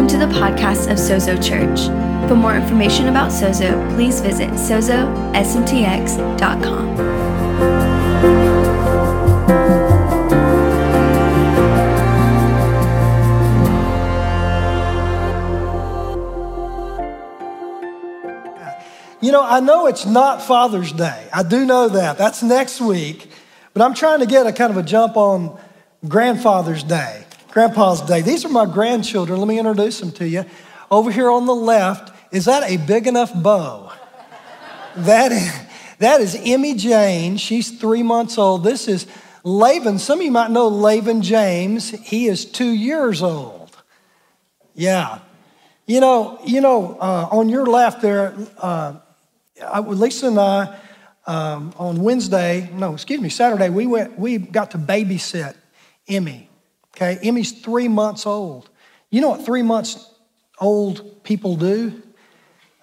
Welcome to the podcast of Sozo Church. For more information about Sozo, please visit sozosmtx.com. You know, I know it's not Father's Day. I do know that. That's next week. But I'm trying to get a kind of a jump on Grandfather's Day, Grandpa's Day. These are my grandchildren. Let me introduce them to you. Over here on the left, is that a big enough bow? that is, that is Emmy Jane. She's three months old. This is Laven. Some of you might know Laven James. He is two years old. Yeah. You know, you know, uh, on your left there, uh, Lisa and I, um, on Wednesday, no, excuse me, Saturday, we went, we got to babysit Emmy. Okay, Emmy's three months old. You know what three months old people do?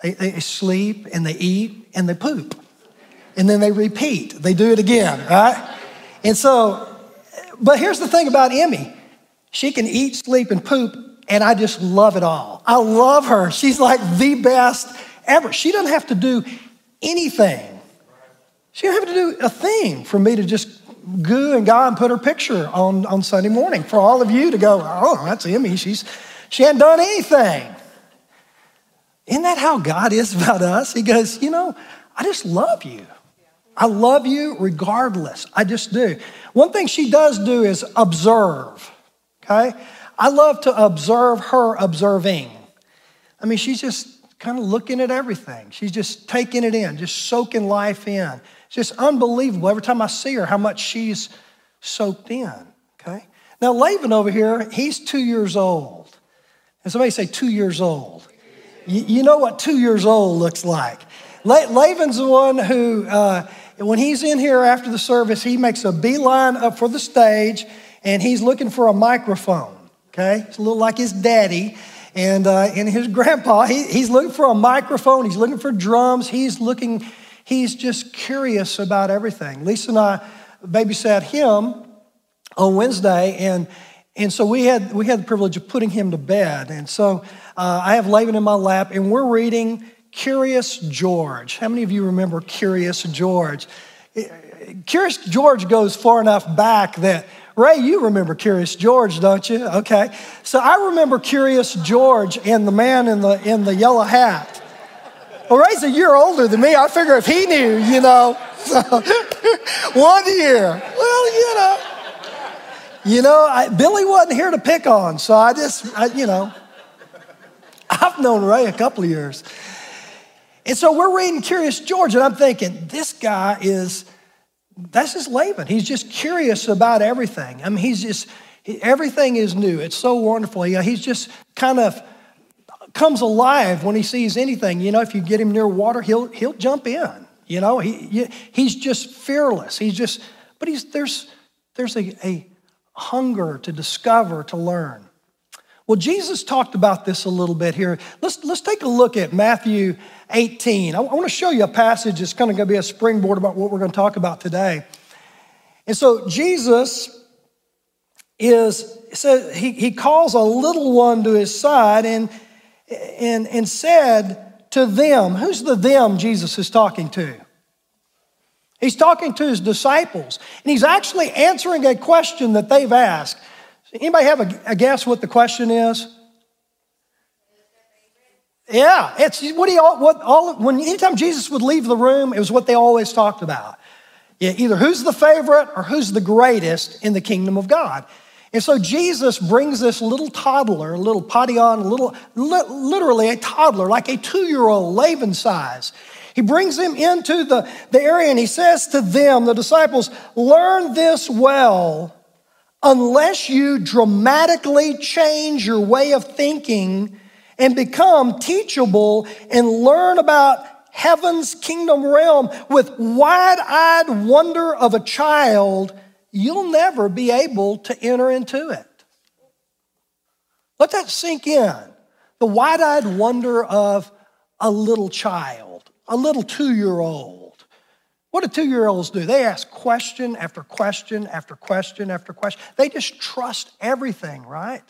They, they sleep and they eat and they poop. And then they repeat. They do it again, right? And so, but here's the thing about Emmy she can eat, sleep, and poop, and I just love it all. I love her. She's like the best ever. She doesn't have to do anything. She didn't have to do a thing for me to just goo and God and put her picture on, on Sunday morning. For all of you to go, oh, that's Emmy. She's, she hadn't done anything. Isn't that how God is about us? He goes, you know, I just love you. I love you regardless. I just do. One thing she does do is observe, okay? I love to observe her observing. I mean, she's just kind of looking at everything. She's just taking it in, just soaking life in. It's just unbelievable every time I see her how much she's soaked in. Okay? Now, Laban over here, he's two years old. And somebody say, two years old. You, you know what two years old looks like. La- Laban's the one who, uh, when he's in here after the service, he makes a beeline up for the stage and he's looking for a microphone. Okay? It's a little like his daddy. And, uh, and his grandpa, he, he's looking for a microphone, he's looking for drums, he's looking, he's just curious about everything. Lisa and I babysat him on Wednesday, and, and so we had, we had the privilege of putting him to bed. And so uh, I have Laban in my lap, and we're reading Curious George. How many of you remember Curious George? Curious George goes far enough back that Ray, you remember Curious George, don't you? Okay. So I remember Curious George and the man in the, in the yellow hat. Well, Ray's a year older than me. I figure if he knew, you know, so, one year. Well, you know. You know, I, Billy wasn't here to pick on, so I just, I, you know, I've known Ray a couple of years. And so we're reading Curious George, and I'm thinking, this guy is that's just Laban. He's just curious about everything. I mean, he's just, everything is new. It's so wonderful. You know, he's just kind of comes alive when he sees anything. You know, if you get him near water, he'll, he'll jump in. You know, he, he's just fearless. He's just, but he's, there's, there's a, a hunger to discover, to learn. Well, Jesus talked about this a little bit here. Let's, let's take a look at Matthew 18. I, I want to show you a passage that's kind of going to be a springboard about what we're going to talk about today. And so Jesus is, says, he, he calls a little one to his side and, and, and said to them, who's the them Jesus is talking to? He's talking to his disciples, and he's actually answering a question that they've asked. Anybody have a, a guess what the question is? Yeah, it's what he all, what all when anytime Jesus would leave the room, it was what they always talked about. Yeah, either who's the favorite or who's the greatest in the kingdom of God. And so Jesus brings this little toddler, a little paidion, a little, li- literally a toddler, like a two-year-old, Laban size. He brings him into the, the area and he says to them, the disciples, learn this well unless you dramatically change your way of thinking and become teachable and learn about heaven's kingdom realm with wide eyed wonder of a child, you'll never be able to enter into it. Let that sink in. The wide eyed wonder of a little child, a little two year old what do two year olds do? They ask question after question after question after question. They just trust everything, right?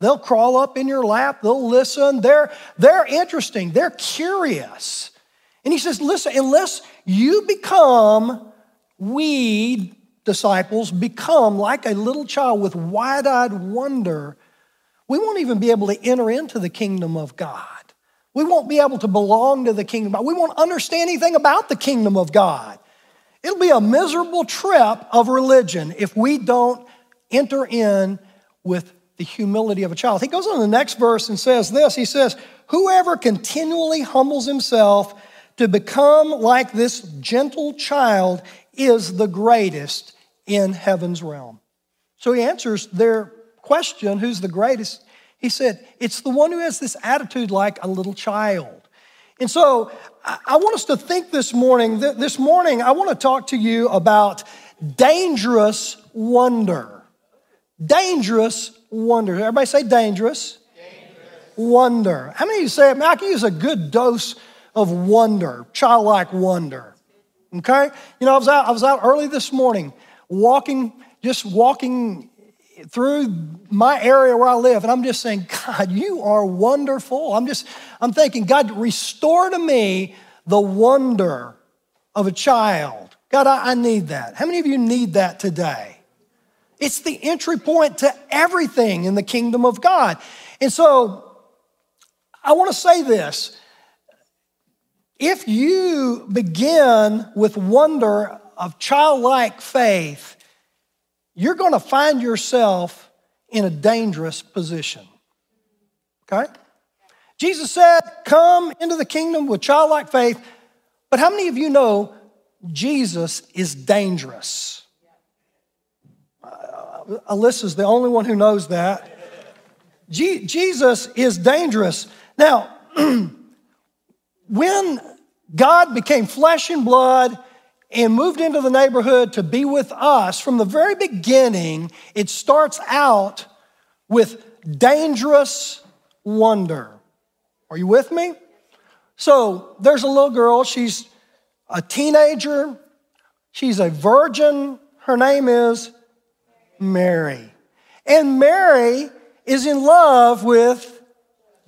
They'll crawl up in your lap, they'll listen. They're, they're interesting, they're curious. And he says, listen, unless you become, we disciples become like a little child with wide eyed wonder, we won't even be able to enter into the kingdom of God. We won't be able to belong to the kingdom. We won't understand anything about the kingdom of God. It'll be a miserable trip of religion if we don't enter in with the humility of a child. He goes on to the next verse and says this He says, Whoever continually humbles himself to become like this gentle child is the greatest in heaven's realm. So he answers their question who's the greatest? He said, It's the one who has this attitude like a little child. And so I want us to think this morning. This morning, I want to talk to you about dangerous wonder. Dangerous wonder. Everybody say dangerous. dangerous. Wonder. How many of you say, I can use a good dose of wonder, childlike wonder? Okay? You know, I was out, I was out early this morning walking, just walking through my area where I live, and I'm just saying, God, you are wonderful. I'm just, I'm thinking, God, restore to me the wonder of a child. God, I, I need that. How many of you need that today? It's the entry point to everything in the kingdom of God. And so I want to say this. If you begin with wonder of childlike faith, you're going to find yourself in a dangerous position. Okay? Jesus said, Come into the kingdom with childlike faith. But how many of you know Jesus is dangerous? Uh, Alyssa's the only one who knows that. G- Jesus is dangerous. Now, when God became flesh and blood, and moved into the neighborhood to be with us, from the very beginning, it starts out with dangerous wonder. Are you with me? So there's a little girl, she's a teenager, she's a virgin. Her name is Mary. And Mary is in love with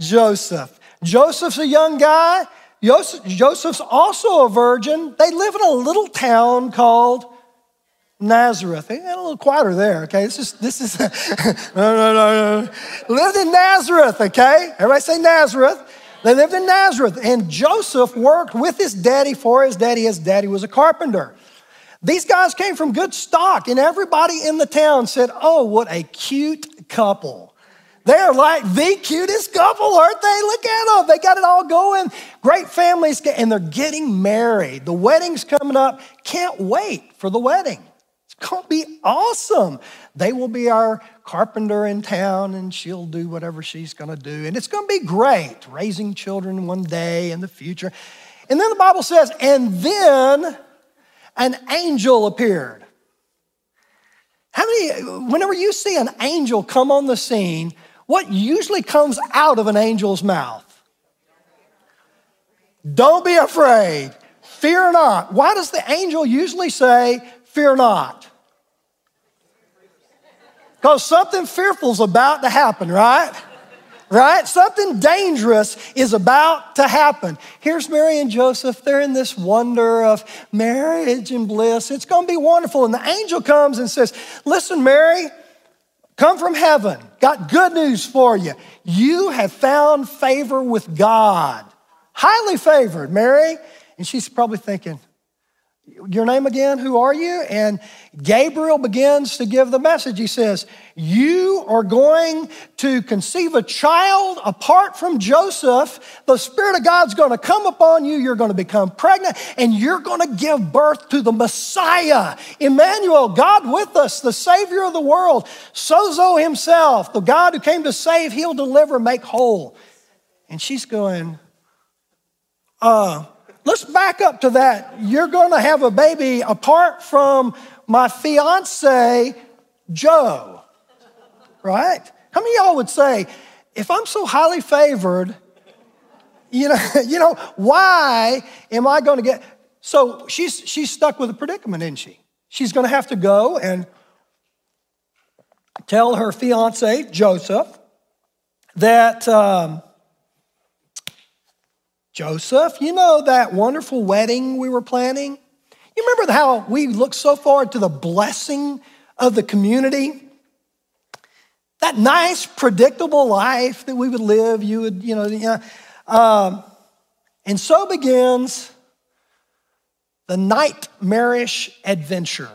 Joseph. Joseph's a young guy, Joseph's also a virgin. They live in a little town called Nazareth. They got a little quieter there, okay? This is, this is, no, no, no, no. Lived in Nazareth, okay? Everybody say Nazareth. They lived in Nazareth, and Joseph worked with his daddy for his daddy. His daddy was a carpenter. These guys came from good stock, and everybody in the town said, Oh, what a cute couple. They're like the cutest couple, aren't they? Look at them. They got it all going. Great families, and they're getting married. The wedding's coming up. Can't wait for the wedding. It's going to be awesome. They will be our carpenter in town, and she'll do whatever she's going to do. And it's going to be great, raising children one day in the future. And then the Bible says, and then an angel appeared. How many, whenever you see an angel come on the scene, what usually comes out of an angel's mouth? Don't be afraid. Fear not. Why does the angel usually say, Fear not? Because something fearful is about to happen, right? Right? Something dangerous is about to happen. Here's Mary and Joseph. They're in this wonder of marriage and bliss. It's going to be wonderful. And the angel comes and says, Listen, Mary, come from heaven. Got good news for you. You have found favor with God. Highly favored, Mary. And she's probably thinking, your name again? Who are you? And Gabriel begins to give the message. He says, You are going to conceive a child apart from Joseph. The Spirit of God's going to come upon you. You're going to become pregnant and you're going to give birth to the Messiah, Emmanuel, God with us, the Savior of the world, Sozo Himself, the God who came to save, heal, deliver, make whole. And she's going, Uh, Let's back up to that. You're going to have a baby apart from my fiance, Joe. Right? How many y'all would say, if I'm so highly favored, you know, you know, why am I going to get so she's she's stuck with a predicament, isn't she? She's going to have to go and tell her fiance, Joseph, that um, Joseph, you know that wonderful wedding we were planning? You remember how we looked so forward to the blessing of the community? That nice, predictable life that we would live, you would, you know, you know um, and so begins the nightmarish adventure.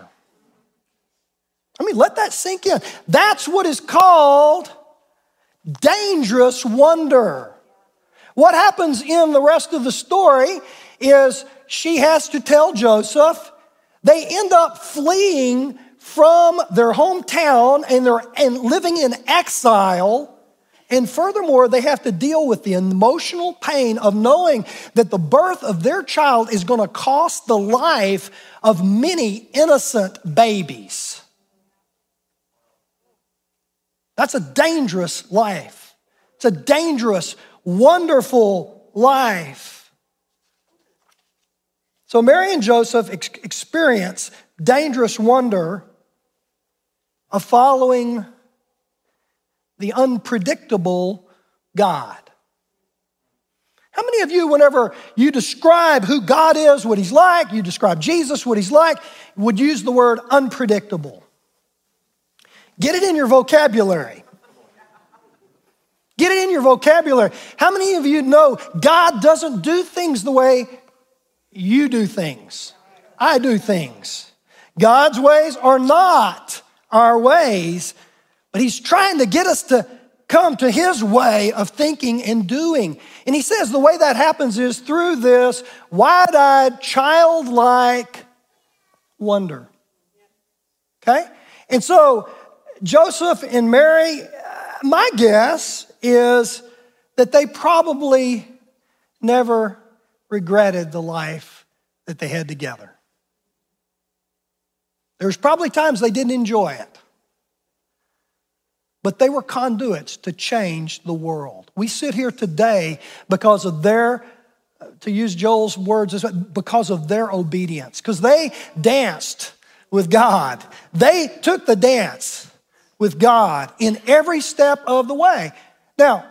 I mean, let that sink in. That's what is called dangerous wonder. What happens in the rest of the story is she has to tell Joseph. They end up fleeing from their hometown and they're and living in exile. And furthermore, they have to deal with the emotional pain of knowing that the birth of their child is going to cost the life of many innocent babies. That's a dangerous life. It's a dangerous, wonderful life. So Mary and Joseph ex- experience dangerous wonder of following the unpredictable God. How many of you, whenever you describe who God is, what He's like, you describe Jesus, what He's like, would use the word unpredictable? Get it in your vocabulary. Get it in your vocabulary. How many of you know God doesn't do things the way you do things? I do things. God's ways are not our ways, but He's trying to get us to come to His way of thinking and doing. And He says the way that happens is through this wide eyed, childlike wonder. Okay? And so, Joseph and Mary, uh, my guess is that they probably never regretted the life that they had together. There's probably times they didn't enjoy it, but they were conduits to change the world. We sit here today because of their, to use Joel's words, because of their obedience, because they danced with God. They took the dance with God in every step of the way. Now,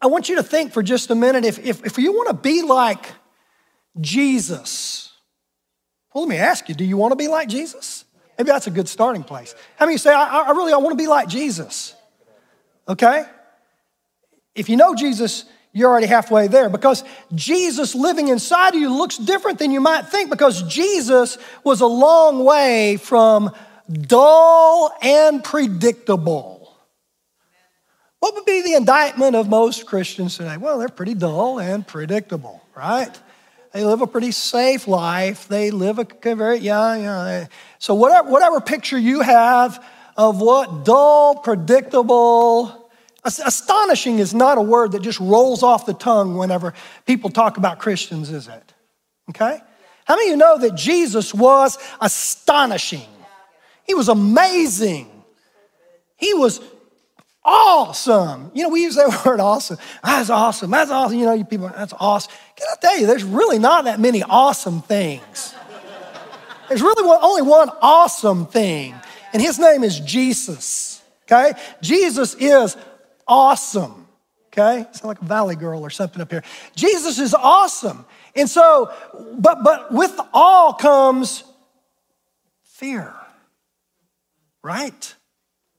I want you to think for just a minute if, if, if you want to be like Jesus, well, let me ask you, do you want to be like Jesus? Maybe that's a good starting place. How many say, I, I really I want to be like Jesus? Okay? If you know Jesus, you're already halfway there because Jesus living inside of you looks different than you might think because Jesus was a long way from dull and predictable. What would be the indictment of most Christians today? Well, they're pretty dull and predictable, right? They live a pretty safe life. They live a very, yeah, yeah. So, whatever, whatever picture you have of what dull, predictable, astonishing is not a word that just rolls off the tongue whenever people talk about Christians, is it? Okay? How many of you know that Jesus was astonishing? He was amazing. He was awesome. You know, we use that word awesome. That's awesome. That's awesome. You know, you people, that's awesome. Can I tell you, there's really not that many awesome things. There's really one, only one awesome thing, and his name is Jesus. Okay? Jesus is awesome. Okay? Sound like a valley girl or something up here. Jesus is awesome. And so, but but with all comes fear. Right?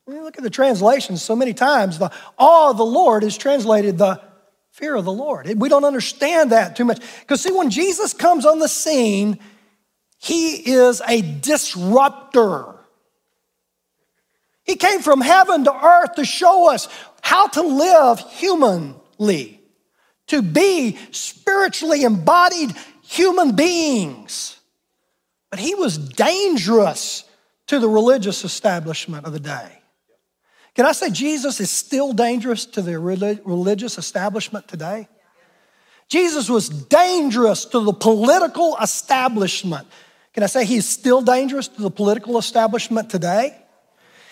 Look at the translations, so many times the awe of the Lord is translated the fear of the Lord. We don't understand that too much. Because see, when Jesus comes on the scene, he is a disruptor. He came from heaven to earth to show us how to live humanly, to be spiritually embodied human beings. But he was dangerous to the religious establishment of the day. Can I say Jesus is still dangerous to the religious establishment today? Jesus was dangerous to the political establishment. Can I say he's still dangerous to the political establishment today?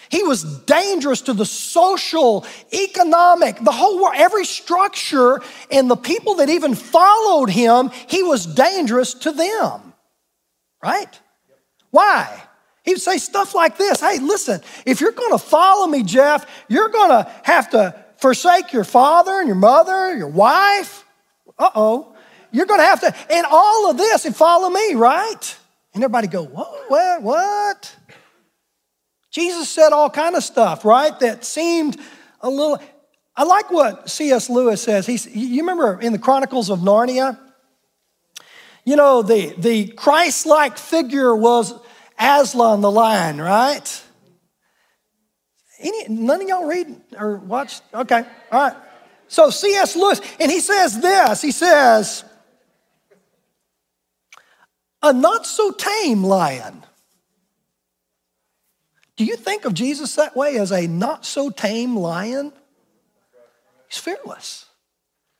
He was dangerous to the social, economic, the whole world, every structure, and the people that even followed him, he was dangerous to them. Right? Why? He would say stuff like this Hey, listen, if you're going to follow me, Jeff, you're going to have to forsake your father and your mother, your wife. Uh oh. You're going to have to, and all of this, and follow me, right? And everybody go, what, what, what? Jesus said all kind of stuff, right? That seemed a little. I like what C.S. Lewis says. He's, you remember in the Chronicles of Narnia? You know, the, the Christ like figure was Aslan the lion, right? Any, none of y'all read or watch? Okay, all right. So C.S. Lewis, and he says this he says, a not so tame lion. Do you think of Jesus that way as a not so tame lion? He's fearless.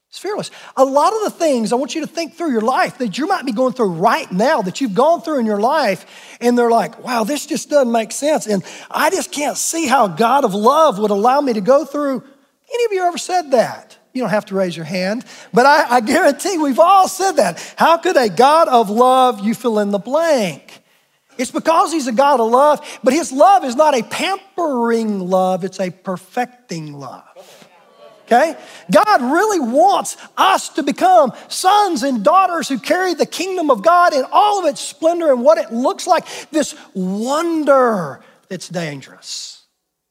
He's fearless. A lot of the things I want you to think through your life that you might be going through right now, that you've gone through in your life, and they're like, wow, this just doesn't make sense. And I just can't see how God of love would allow me to go through. Any of you ever said that? You don't have to raise your hand, but I, I guarantee we've all said that. How could a God of love, you fill in the blank? It's because he's a God of love, but his love is not a pampering love, it's a perfecting love. Okay? God really wants us to become sons and daughters who carry the kingdom of God in all of its splendor and what it looks like this wonder that's dangerous.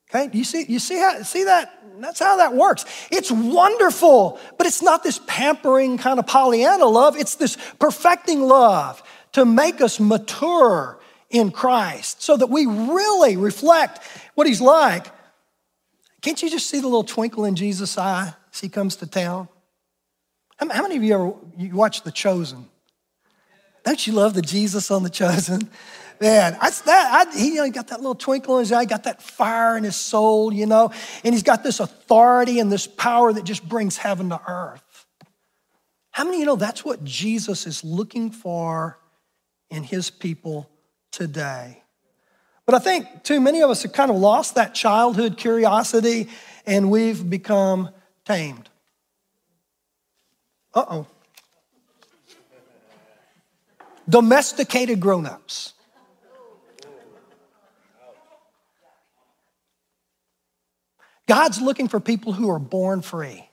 Okay? Do you see you see how see that that's how that works. It's wonderful, but it's not this pampering kind of Pollyanna love. It's this perfecting love to make us mature in Christ so that we really reflect what he's like can't you just see the little twinkle in Jesus' eye as he comes to town? How, many of you ever you watch The Chosen? Don't you love the Jesus on The Chosen? Man, that's that. I, he you know, got that little twinkle in his eye, got that fire in his soul, you know, and he's got this authority and this power that just brings heaven to earth. How many of you know that's what Jesus is looking for in his people today? But I think too many of us have kind of lost that childhood curiosity and we've become tamed. Uh oh. Domesticated grown ups. God's looking for people who are born free,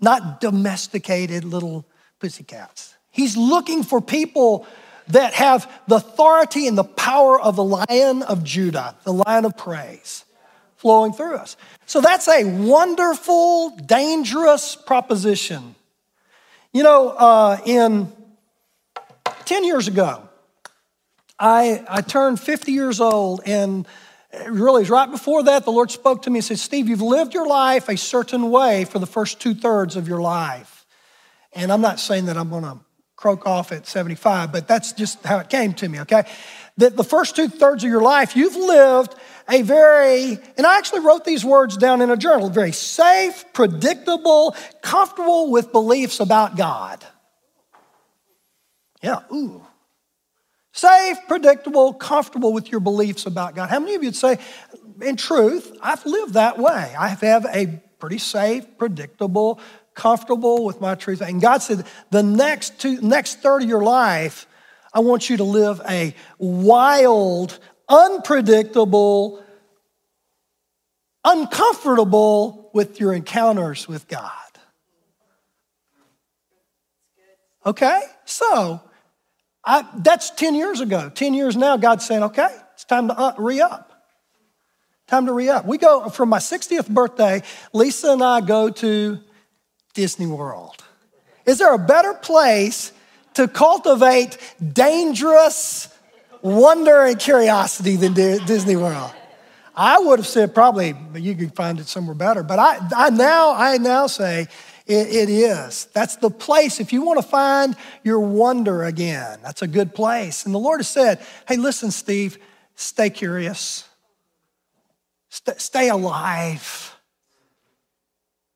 not domesticated little pussycats. He's looking for people that have the authority and the power of the lion of Judah, the lion of praise, flowing through us. So that's a wonderful, dangerous proposition. You know, uh, in 10 years ago, I, I turned 50 years old, and really, right before that, the Lord spoke to me and said, Steve, you've lived your life a certain way for the first two thirds of your life. And I'm not saying that I'm going to croak off at 75, but that's just how it came to me, okay? That the first two thirds of your life, you've lived a very, and I actually wrote these words down in a journal, very safe, predictable, comfortable with beliefs about God. Yeah, ooh. Safe, predictable, comfortable with your beliefs about God. How many of you would say, in truth, I've lived that way? I have a pretty safe, predictable, comfortable with my truth. And God said, the next two, next third of your life, I want you to live a wild, unpredictable, uncomfortable with your encounters with God. Okay? So, I, that's 10 years ago. 10 years now, God's saying, okay, it's time to uh, re up. Time to re up. We go from my 60th birthday, Lisa and I go to Disney World? Is there a better place to cultivate dangerous wonder and curiosity than Disney World? I would have said probably, you could find it somewhere better. But I, I now, I now say it, it is. That's the place. If you want to find your wonder again, that's a good place. And the Lord has said, "Hey, listen, Steve, stay curious, St- stay alive."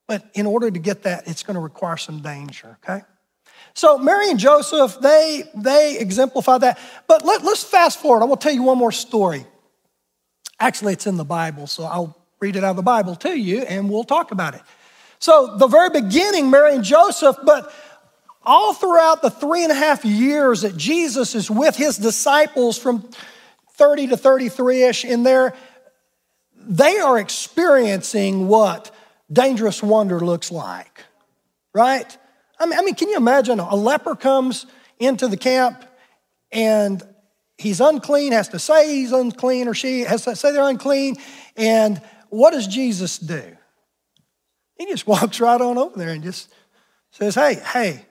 But in order to get that, it's going to require some danger, okay? So Mary and Joseph, they, they exemplify that. But let, let's fast forward. I will tell you one more story. Actually, it's in the Bible, so I'll read it out of the Bible to you and we'll talk about it. So, the very beginning, Mary and Joseph, but all throughout the three and a half years that Jesus is with his disciples from 30 to 33 ish in there, they are experiencing what dangerous wonder looks like, right? I mean, I mean, can you imagine a leper comes into the camp and he's unclean, has to say he's unclean, or she has to say they're unclean, and what does Jesus do? He just walks right on over there and just says, Hey, hey,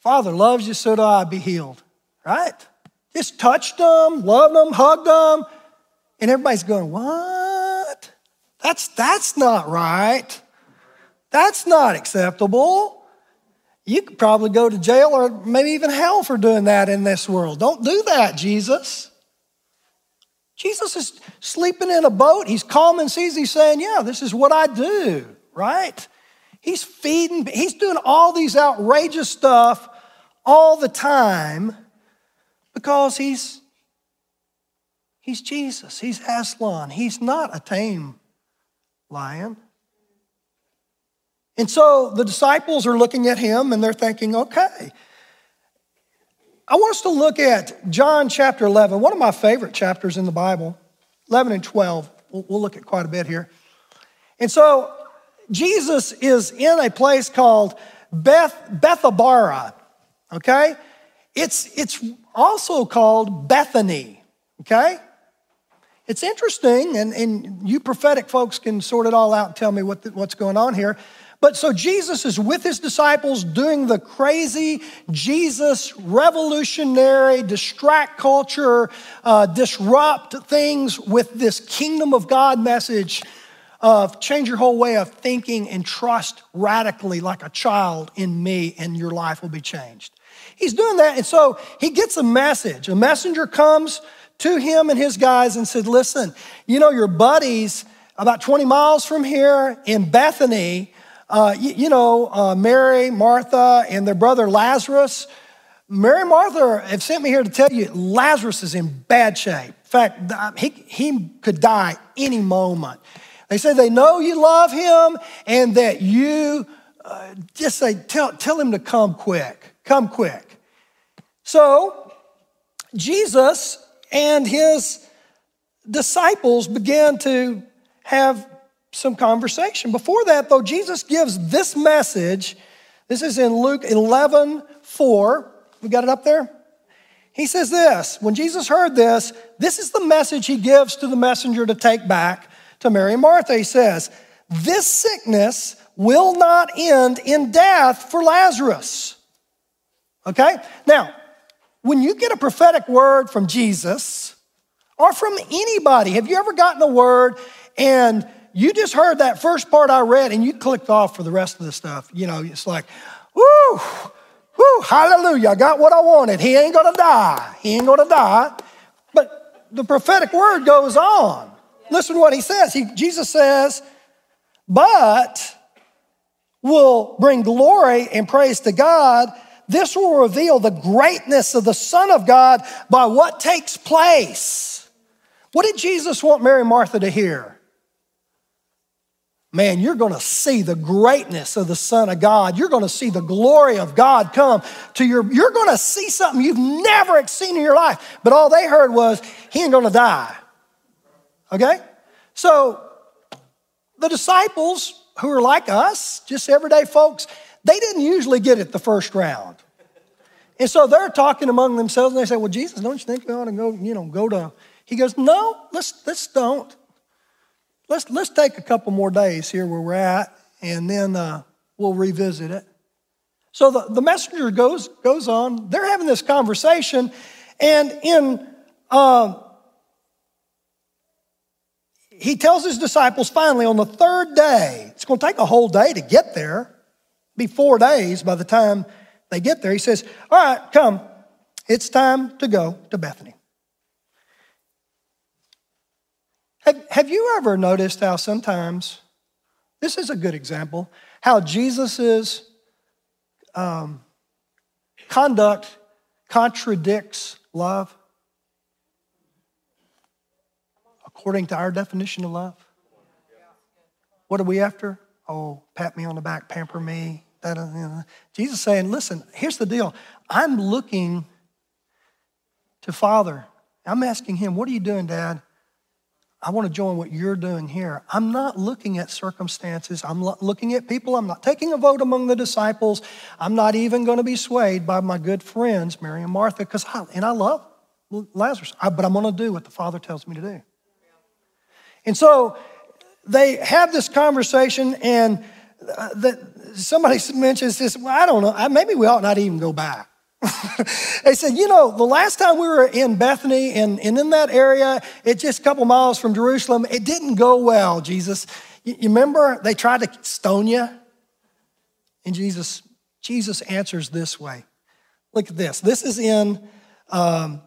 Father loves you, so do I, be healed, right? Just touched them, loved them, hugged them, and everybody's going, What? That's, that's not right. That's not acceptable. You could probably go to jail or maybe even hell for doing that in this world. Don't do that, Jesus. Jesus is sleeping in a boat. He's calm and sees. He's saying, Yeah, this is what I do, right? He's feeding, he's doing all these outrageous stuff all the time because he's he's Jesus. He's Aslan. He's not a tame lion. And so the disciples are looking at him and they're thinking, okay. I want us to look at John chapter 11, one of my favorite chapters in the Bible, 11 and 12. We'll, look at quite a bit here. And so Jesus is in a place called Beth, Bethabara, okay? It's, it's also called Bethany, okay? It's interesting, and, and you prophetic folks can sort it all out and tell me what the, what's going on here. But so Jesus is with his disciples doing the crazy Jesus revolutionary, distract culture, uh, disrupt things with this kingdom of God message of change your whole way of thinking and trust radically like a child in me, and your life will be changed. He's doing that, and so he gets a message. A messenger comes to him and his guys and said, Listen, you know, your buddies about 20 miles from here in Bethany uh, you, you, know, uh, Mary, Martha, and their brother Lazarus. Mary and Martha have sent me here to tell you Lazarus is in bad shape. In fact, he, he could die any moment. They say they know you love him and that you uh, just say, tell, tell him to come quick, come quick. So, Jesus and his disciples began to have some conversation. Before that, though, Jesus gives this message. This is in Luke 11 4. We got it up there? He says this When Jesus heard this, this is the message he gives to the messenger to take back to Mary and Martha. He says, This sickness will not end in death for Lazarus. Okay? Now, when you get a prophetic word from Jesus or from anybody, have you ever gotten a word and you just heard that first part I read and you clicked off for the rest of the stuff. You know, it's like, whoo, whoo, hallelujah, I got what I wanted. He ain't gonna die. He ain't gonna die. But the prophetic word goes on. Listen to what he says. He, Jesus says, but will bring glory and praise to God. This will reveal the greatness of the Son of God by what takes place. What did Jesus want Mary Martha to hear? man, you're to see the greatness of the Son of God. You're to see the glory of God come to your, you're to see something you've never seen in your life. But all they heard was, he ain't to die. Okay? So the disciples who are like us, just everyday folks, they didn't usually get it the first round. And so they're talking among themselves and they say, Well, Jesus, don't you think we ought to go, you know, go to. He goes, No, let's, let's don't. Let's, let's take a couple more days here where we're at, and then uh, we'll revisit it. So the, the messenger goes, goes on. They're having this conversation, and in uh, he tells his disciples finally on the third day, it's going to take a whole day to get there, be four days by the time they get there. He says, All right, come, it's time to go to Bethany. Have, have you ever noticed how sometimes, this is a good example, how Jesus' um, conduct contradicts love according to our definition of love? What are we after? Oh, pat me on the back, pamper me. Jesus saying, listen, here's the deal. I'm looking to Father. I'm asking him, what are you doing, Dad? I want to join what you're doing here. I'm not looking at circumstances. I'm looking at people. I'm not taking a vote among the disciples. I'm not even going to be swayed by my good friends, Mary and Martha, because and I love Lazarus, but I'm going to do what the Father tells me to do. And so they have this conversation, and uh, the, somebody mentions this. Well, I don't know. Maybe we ought not even go back. they said, you know, the last time we were in Bethany and, and in that area, it's just a couple miles from Jerusalem, it didn't go well, Jesus. You, you remember they tried to stone you? And Jesus, Jesus answers this way. Look at this. This is in um,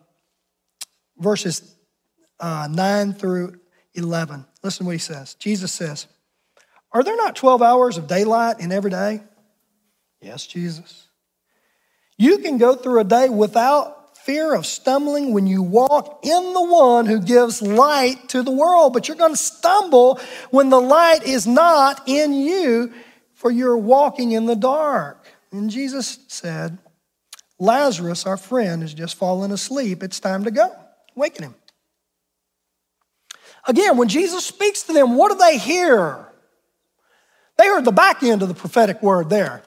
verses uh, 9 through 11. Listen to what he says. Jesus says, Are there not 12 hours of daylight in every day? Yes, Jesus. You can go through a day without fear of stumbling when you walk in the one who gives light to the world, but you're going to stumble when the light is not in you, for you're walking in the dark. And Jesus said, Lazarus, our friend, has just fallen asleep. It's time to go. Waken him. Again, when Jesus speaks to them, what do they hear? They heard the back end of the prophetic word there.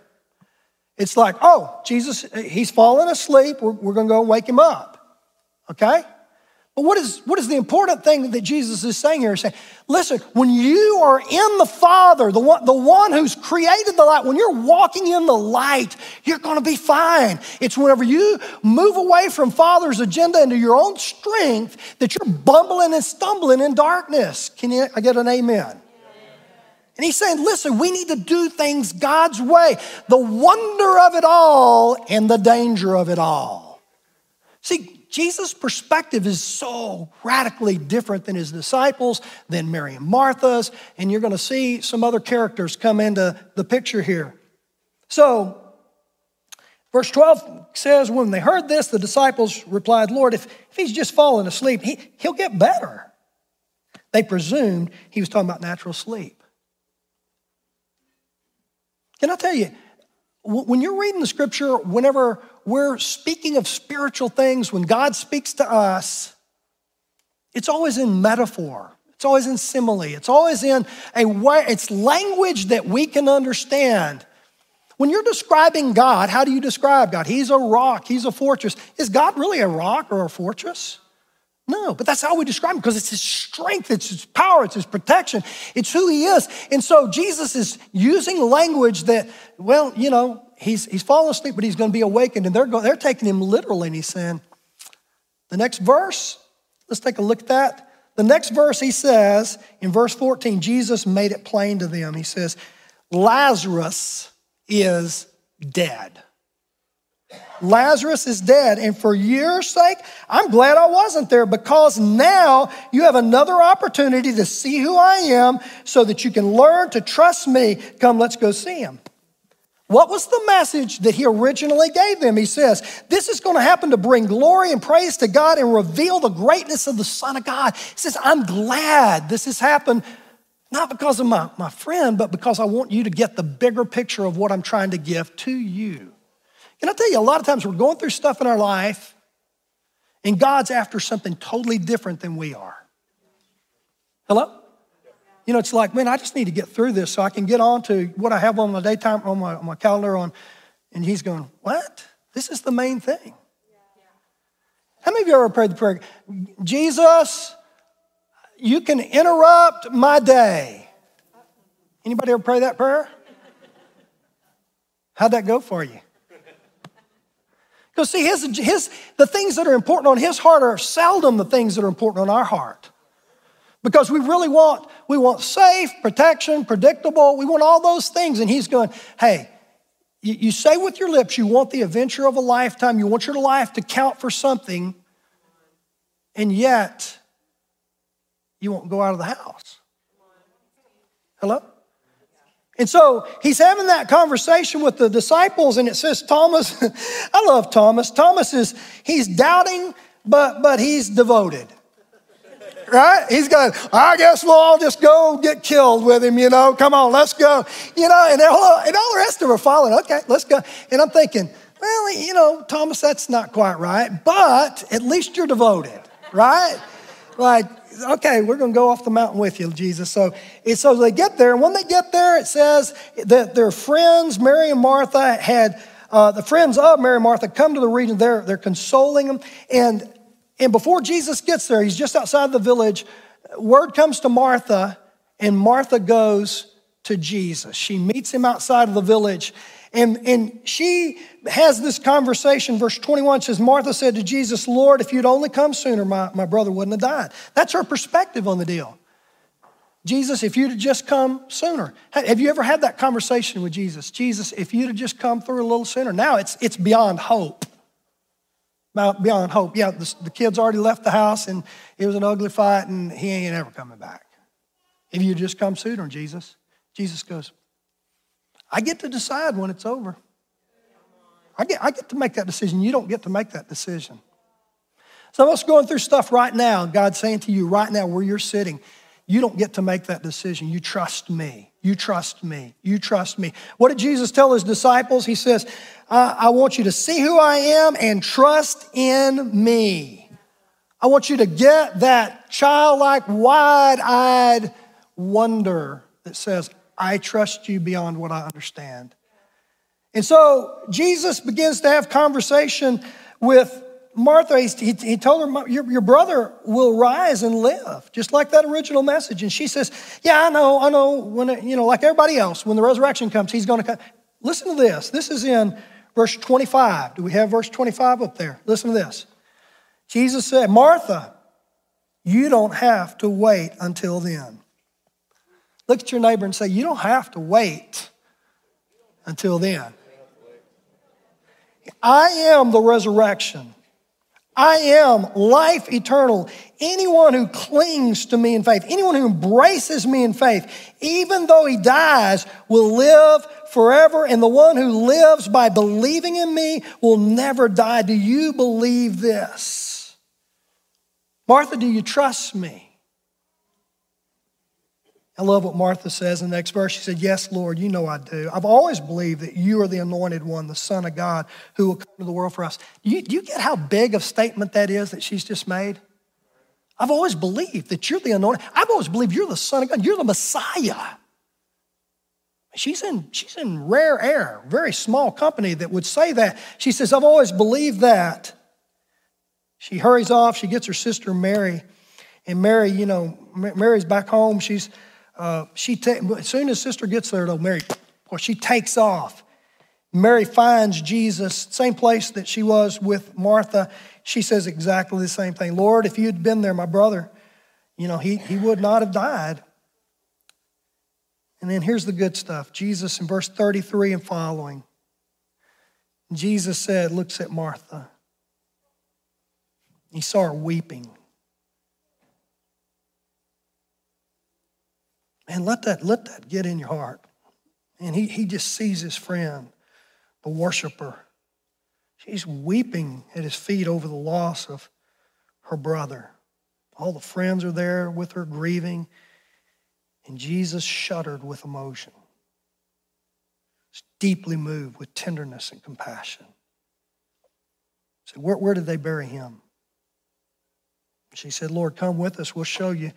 It's like, oh, Jesus, he's fallen asleep. We're, we're going to go wake him up. Okay? But what is, what is the important thing that Jesus is saying here? He's saying, listen, when you are in the Father, the one, the one who's created the light, when you're walking in the light, you're going to be fine. It's whenever you move away from Father's agenda into your own strength that you're bumbling and stumbling in darkness. Can you, I get an amen? And he's saying, listen, we need to do things God's way. The wonder of it all and the danger of it all. See, Jesus' perspective is so radically different than his disciples, than Mary and Martha's, and you're going to see some other characters come into the picture here. So, verse 12 says, When they heard this, the disciples replied, Lord, if, if he's just fallen asleep, he, he'll get better. They presumed he was talking about natural sleep. Can I tell you, when you're reading the scripture, whenever we're speaking of spiritual things, when God speaks to us, it's always in metaphor. It's always in simile. It's always in a way, it's language that we can understand. When you're describing God, how do you describe God? He's a rock, He's a fortress. Is God really a rock or a fortress? No, but that's how we describe him because it's his strength, it's his power, it's his protection, it's who he is. And so Jesus is using language that, well, you know, he's, he's fallen asleep, but he's going to be awakened. And they're, going, they're taking him literally. And he's saying, the next verse, let's take a look at that. The next verse he says, in verse 14, Jesus made it plain to them. He says, Lazarus is dead. Lazarus is dead. And for your sake, I'm glad I wasn't there because now you have another opportunity to see who I am so that you can learn to trust me. Come, let's go see him. What was the message that he originally gave them? He says, This is going to happen to bring glory and praise to God and reveal the greatness of the Son of God. He says, I'm glad this has happened, not because of my, my friend, but because I want you to get the bigger picture of what I'm trying to give to you. Can I tell you, a lot of times we're going through stuff in our life, and God's after something totally different than we are. Hello? You know, it's like, man, I just need to get through this so I can get on to what I have on my daytime, on my, on my calendar on. And he's going, What? This is the main thing. How many of you ever prayed the prayer? Jesus, you can interrupt my day. Anybody ever pray that prayer? How'd that go for you? Because see, his, his, the things that are important on his heart are seldom the things that are important on our heart. Because we really want, we want safe, protection, predictable, we want all those things. And he's going, hey, you, you say with your lips you want the adventure of a lifetime, you want your life to count for something, and yet you won't go out of the house. Hello? And so he's having that conversation with the disciples, and it says Thomas, I love Thomas. Thomas is, he's doubting, but, but he's devoted. Right? He's going, I guess we'll all just go get killed with him, you know. Come on, let's go. You know, and all, and all the rest of them are following. Okay, let's go. And I'm thinking, well, you know, Thomas, that's not quite right, but at least you're devoted, right? Like, okay, we're going to go off the mountain with you, Jesus. So, so they get there, and when they get there, it says that their friends, Mary and Martha, had uh, the friends of Mary and Martha come to the region. They're, they're consoling them. And, and before Jesus gets there, he's just outside the village. Word comes to Martha, and Martha goes to Jesus. She meets him outside of the village. And, and she has this conversation. Verse 21 says, Martha said to Jesus, Lord, if you'd only come sooner, my, my brother wouldn't have died. That's her perspective on the deal. Jesus, if you'd have just come sooner. Have you ever had that conversation with Jesus? Jesus, if you'd have just come through a little sooner. Now it's, it's beyond hope. Beyond hope. Yeah, the, the kid's already left the house and it was an ugly fight and he ain't ever coming back. If you'd just come sooner, Jesus. Jesus goes, I get to decide when it's over. I get, I get to make that decision. You don't get to make that decision. Some of us going through stuff right now. God's saying to you right now where you're sitting, you don't get to make that decision. You trust me. You trust me. You trust me. What did Jesus tell his disciples? He says, I want you to see who I am and trust in me. I want you to get that childlike, wide eyed wonder that says, I trust you beyond what I understand. And so Jesus begins to have conversation with Martha. He, he told her, your, your brother will rise and live, just like that original message. And she says, Yeah, I know, I know. When it, you know, like everybody else, when the resurrection comes, he's going to come. Listen to this. This is in verse 25. Do we have verse 25 up there? Listen to this. Jesus said, Martha, you don't have to wait until then. Look at your neighbor and say, You don't have to wait until then. I am the resurrection. I am life eternal. Anyone who clings to me in faith, anyone who embraces me in faith, even though he dies, will live forever. And the one who lives by believing in me will never die. Do you believe this? Martha, do you trust me? I love what Martha says in the next verse. She said, Yes, Lord, you know I do. I've always believed that you are the anointed one, the Son of God, who will come to the world for us. Do you, do you get how big of statement that is that she's just made? I've always believed that you're the anointed. I've always believed you're the Son of God. You're the Messiah. She's in, she's in rare air, very small company that would say that. She says, I've always believed that. She hurries off. She gets her sister Mary. And Mary, you know, Mary's back home. She's uh, she ta- as soon as sister gets there, though, Mary, well, she takes off. Mary finds Jesus, same place that she was with Martha. She says exactly the same thing. Lord, if you'd been there, my brother, you know, he, he would not have died. And then here's the good stuff Jesus in verse 33 and following. Jesus said, looks at Martha. He saw her weeping. And let that, let that get in your heart. And he, he just sees his friend, the worshiper. She's weeping at his feet over the loss of her brother. All the friends are there with her grieving. And Jesus shuddered with emotion. Deeply moved with tenderness and compassion. So where, where did they bury him? She said, Lord, come with us. We'll show you.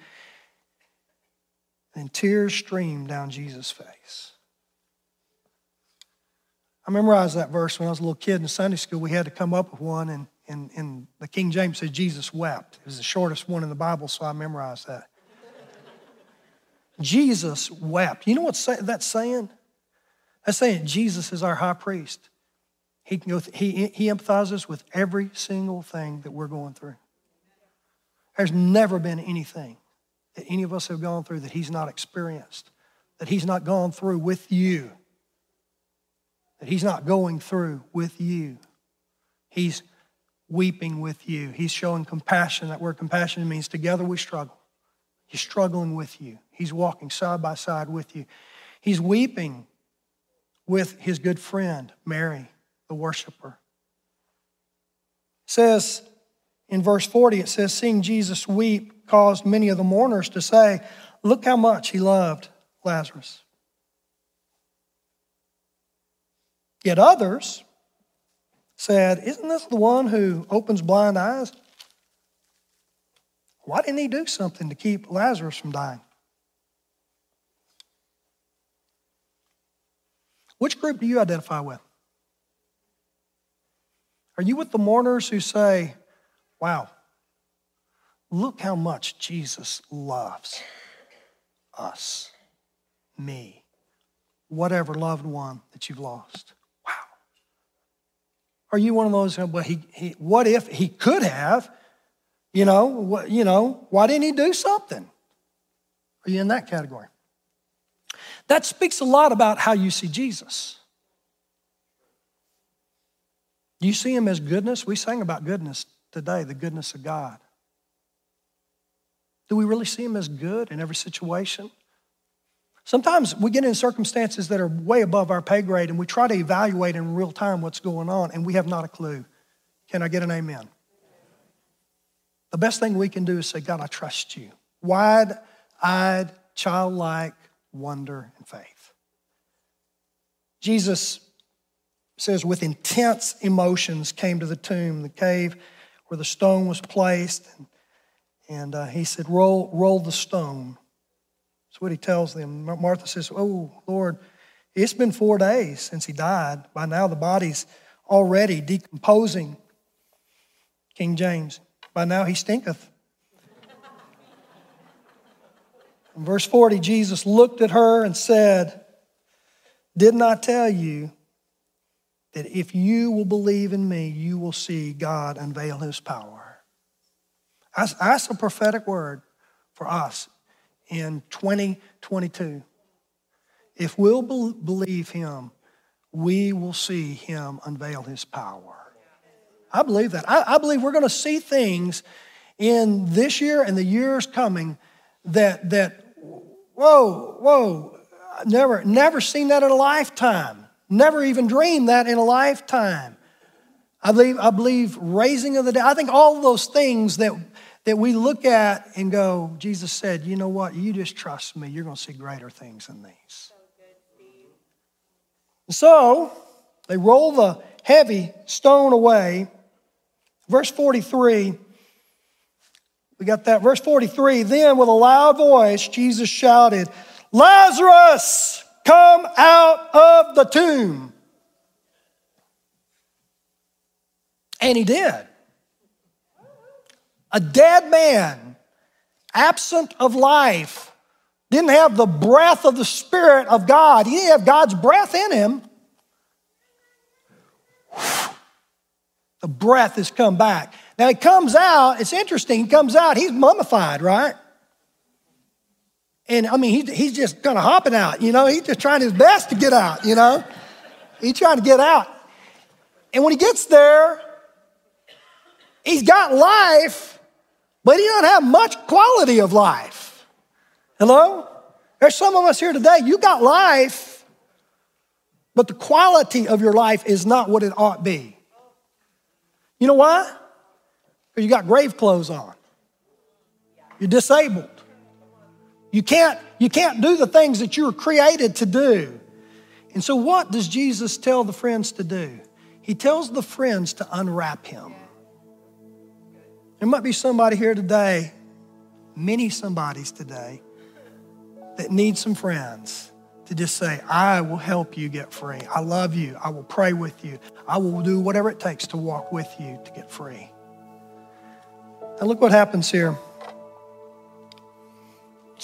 And tears streamed down Jesus' face. I memorized that verse when I was a little kid in Sunday school. We had to come up with one, and, and, and the King James said Jesus wept. It was the shortest one in the Bible, so I memorized that. Jesus wept. You know what that's saying? That's saying Jesus is our high priest. He, can go th- he, he empathizes with every single thing that we're going through. There's never been anything that any of us have gone through that He's not experienced, that He's not gone through with you, that He's not going through with you. He's weeping with you. He's showing compassion. That word compassion means together we struggle. He's struggling with you. He's walking side by side with you. He's weeping with his good friend, Mary, the worshiper. Says in verse 40, it says, Seeing Jesus weep, caused many of the mourners to say, Look how much he loved Lazarus. Yet others said, Isn't this the one who opens blind eyes? Why didn't he do something to keep Lazarus from dying? Which group do you identify with? Are you with the mourners who say, wow, look how much Jesus loves us, me, whatever loved one that you've lost? Wow. Are you one of those, well, he, he, what if he could have? You know, what, you know, why didn't he do something? Are you in that category? That speaks a lot about how you see Jesus. Do you see him as goodness? We sang about goodness today, the goodness of God. Do we really see him as good in every situation? Sometimes we get in circumstances that are way above our pay grade and we try to evaluate in real time what's going on and we have not a clue. Can I get an amen? The best thing we can do is say, God, I trust you. Wide eyed, childlike wonder and faith. Jesus says, with intense emotions, came to the tomb, the cave where the stone was placed. And, and uh, he said, roll, roll the stone. That's what he tells them. Martha says, Oh, Lord, it's been four days since he died. By now, the body's already decomposing. King James, by now he stinketh. In verse 40, Jesus looked at her and said, Did not I tell you that if you will believe in me, you will see God unveil his power. That's, that's a prophetic word for us in 2022. If we'll be- believe him, we will see him unveil his power. I believe that. I, I believe we're going to see things in this year and the years coming that, that whoa, whoa, never, never seen that in a lifetime. Never even dreamed that in a lifetime. I believe, I believe raising of the dead. I think all those things that, that we look at and go, Jesus said, you know what? You just trust me. You're going to see greater things than these. So they roll the heavy stone away. Verse 43, we got that. Verse 43, then with a loud voice, Jesus shouted, Lazarus! Come out of the tomb. And he did. A dead man, absent of life, didn't have the breath of the Spirit of God. He didn't have God's breath in him. The breath has come back. Now he comes out, it's interesting, he comes out, he's mummified, right? And I mean, he, he's just kind of hopping out, you know, he's just trying his best to get out, you know. He's trying to get out. And when he gets there, he's got life, but he doesn't have much quality of life. Hello? There's some of us here today, you got life, but the quality of your life is not what it ought to be. You know why? Because you got grave clothes on. You're disabled. You can't, you can't do the things that you were created to do. And so, what does Jesus tell the friends to do? He tells the friends to unwrap him. There might be somebody here today, many somebodies today, that need some friends to just say, I will help you get free. I love you. I will pray with you. I will do whatever it takes to walk with you to get free. Now, look what happens here.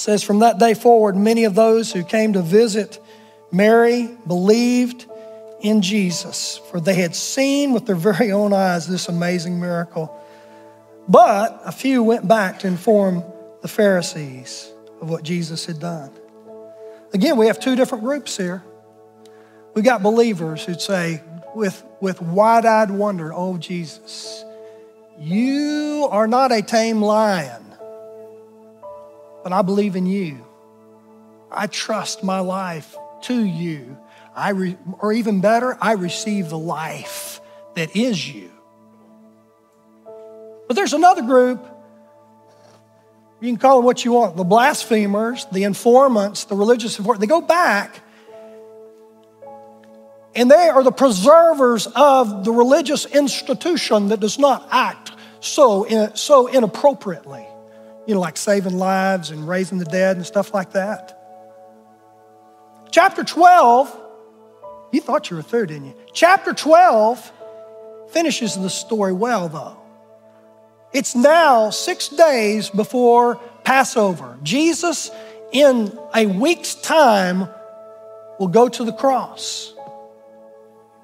Says, From that day forward, many of those who came to visit Mary believed in Jesus, for they had seen with their very own eyes this amazing miracle. But a few went back to inform the Pharisees of what Jesus had done. Again, we have two different groups here. We've got believers who'd say, with, with wide eyed wonder, Oh, Jesus, you are not a tame lion but I believe in you. I trust my life to you. I re- or even better, I receive the life that is you. But there's another group, you can call them what you want the blasphemers, the informants, the religious informants. They go back and they are the preservers of the religious institution that does not act so, so inappropriately. You know, like saving lives and raising the dead and stuff like that. Chapter 12, you thought you were through, didn't you? Chapter 12 finishes the story well, though. It's now six days before Passover. Jesus, in a week's time, will go to the cross.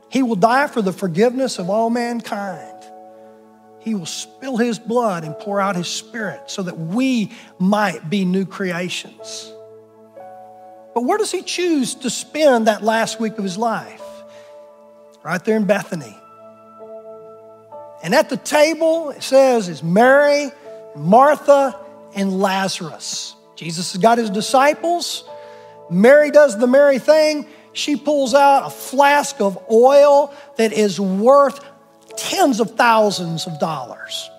He will die for the forgiveness of all mankind. He will spill his blood and pour out his spirit so that we might be new creations. But where does he choose to spend that last week of his life? Right there in Bethany. And at the table, it says, is Mary, Martha, and Lazarus. Jesus has got his disciples. Mary does the Mary thing. She pulls out a flask of oil that is worth tens of thousands of dollars.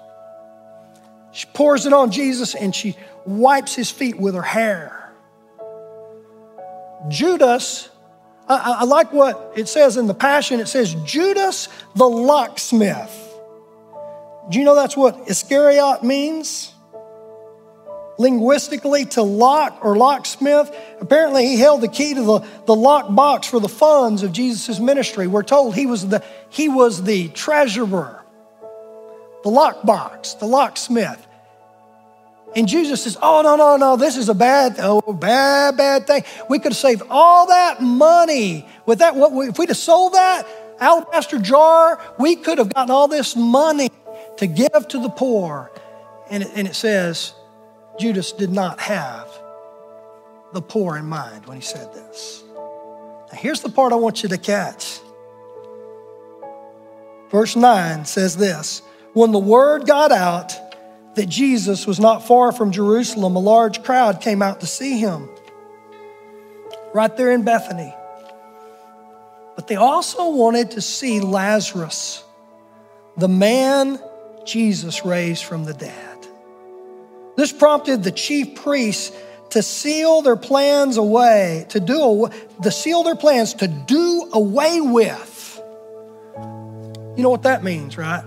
She pours it on Jesus and she wipes his feet with her hair. Judas, I, I, like what it says in the Passion. It says, Judas the locksmith. Do you know that's what Iscariot means? Linguistically, to lock or locksmith. Apparently, he held the key to the, the lock box for the funds of Jesus' ministry. We're told he was the, he was the treasurer, the lockbox, the locksmith. And Jesus says, Oh, no, no, no, this is a bad, oh, bad, bad thing. We could have saved all that money with that. What, If we'd have sold that alabaster jar, we could have gotten all this money to give to the poor. And it, and it says, Judas did not have the poor in mind when he said this. Now, here's the part I want you to catch. Verse 9 says this When the word got out that Jesus was not far from Jerusalem, a large crowd came out to see him right there in Bethany. But they also wanted to see Lazarus, the man Jesus raised from the dead. This prompted the chief priests to seal their plans away, to do to seal their plans to do away with. You know what that means, right?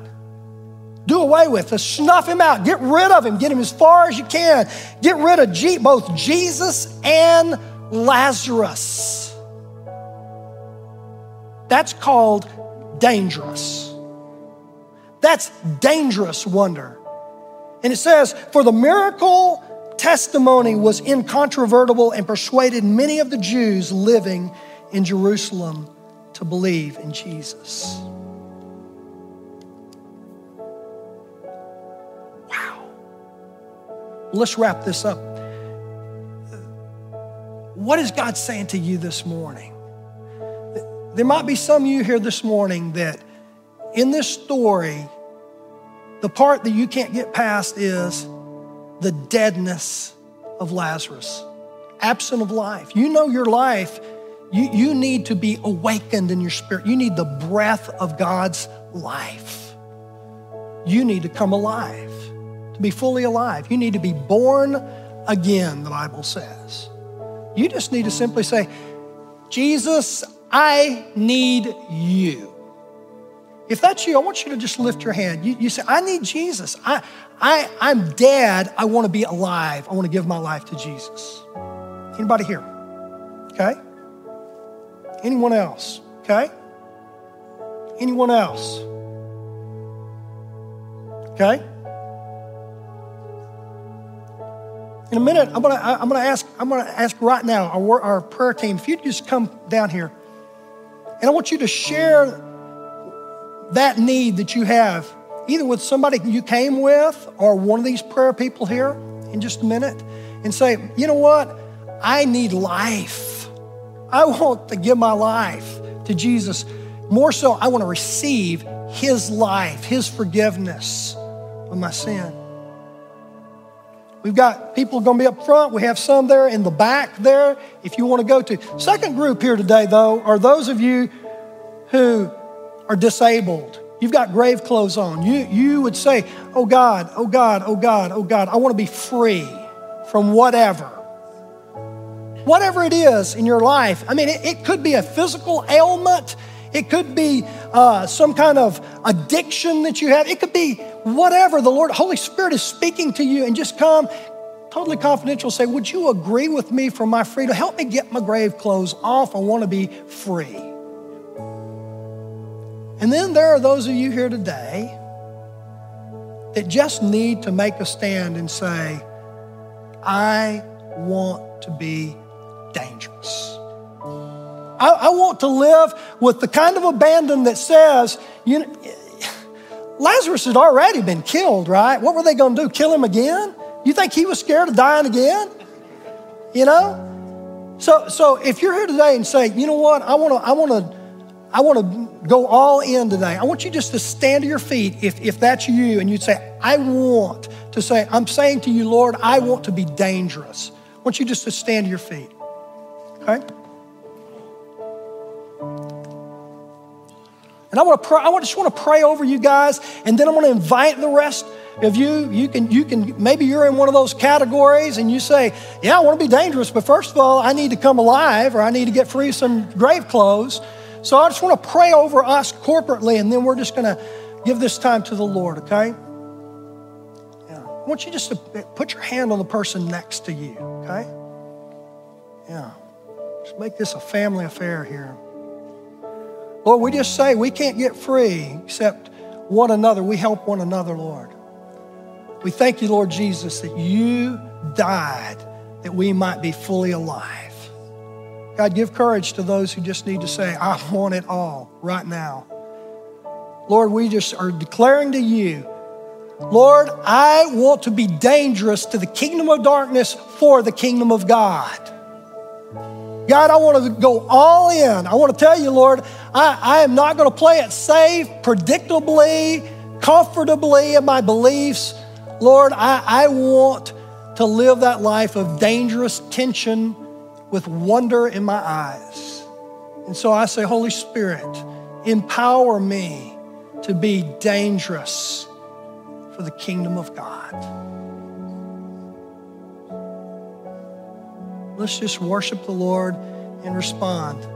Do away with, to snuff him out, get rid of him, get him as far as you can. Get rid of both Jesus and Lazarus. That's called dangerous. That's dangerous wonder. And it says, For the miracle testimony was incontrovertible and persuaded many of the Jews living in Jerusalem to believe in Jesus. Let's wrap this up. What is God saying to you this morning? There might be some of you here this morning that in this story, the part that you can't get past is the deadness of Lazarus, absent of life. You know your life, you, you need to be awakened in your spirit. You need the breath of God's life. You need to come alive, to be fully alive. You need to be born again, the Bible says. You just need to simply say, Jesus, I need you. If that's you, I want you to just lift your hand. You, you say, I need Jesus. I, I, I'm dead. I want to be alive. I want to give my life to Jesus. Anybody here? Okay? Anyone else? Okay? Anyone else? Okay? In a minute, I'm gonna, I'm gonna ask, I'm gonna ask right now our, our prayer team, if you'd just come down here, and I want you to share that need that you have, either with somebody you came with or one of these prayer people here in just a minute, and say, you know what? I need life. I want to give my life to Jesus. More so, I want to receive His life, His forgiveness of my sin. We've got people going to be up front. We have some there in the back there if you want to go to. Second group here today, though, are those of you who are disabled. You've got grave clothes on. You, you would say, Oh God, oh God, oh God, oh God, I want to be free from whatever. Whatever it is in your life. I mean, it, it could be a physical ailment, it could be uh, some kind of addiction that you have. It could be whatever the Lord, Holy Spirit is speaking to you, and just come totally confidential. Say, would you agree with me for my freedom? Help me get my grave clothes off. I want to be free. And then there are those of you here today that just need to make a stand and say, I want to be dangerous. I, I, want to live with the kind of abandon that says, you know, Lazarus had already been killed, right? What were they going to do? Kill him again? You think he was scared of dying again? You know? So, so if you're here today and say, you know what, I want to, I want to, I want to go all in today. I want you just to stand to your feet if, if that's you and you'd say, I want to say, I'm saying to you, Lord, I want to be dangerous. I want you just to stand to your feet. Okay? And I want to pray, I just want to pray over you guys, and then I'm going to invite the rest of you. You can, you can, maybe you're in one of those categories and you say, Yeah, I want to be dangerous, but first of all, I need to come alive or I need to get free some grave clothes. So I just want to pray over us corporately, and then we're just going to give this time to the Lord, okay? Yeah. I want you just to put your hand on the person next to you, okay? Yeah. Just make this a family affair here. Lord, we just say we can't get free except one another. We help one another, Lord. We thank you, Lord Jesus, that you died that we might be fully alive. God, give courage to those who just need to say, I want it all right now. Lord, we just are declaring to you, Lord, I want to be dangerous to the kingdom of darkness for the kingdom of God. God, I want to go all in. I want to tell you, Lord, I, I am not going to play it safe, predictably, comfortably in my beliefs. Lord, I, I want to live that life of dangerous tension with wonder in my eyes. And so I say, Holy Spirit, empower me to be dangerous for the kingdom of God. Let's just worship the Lord and respond.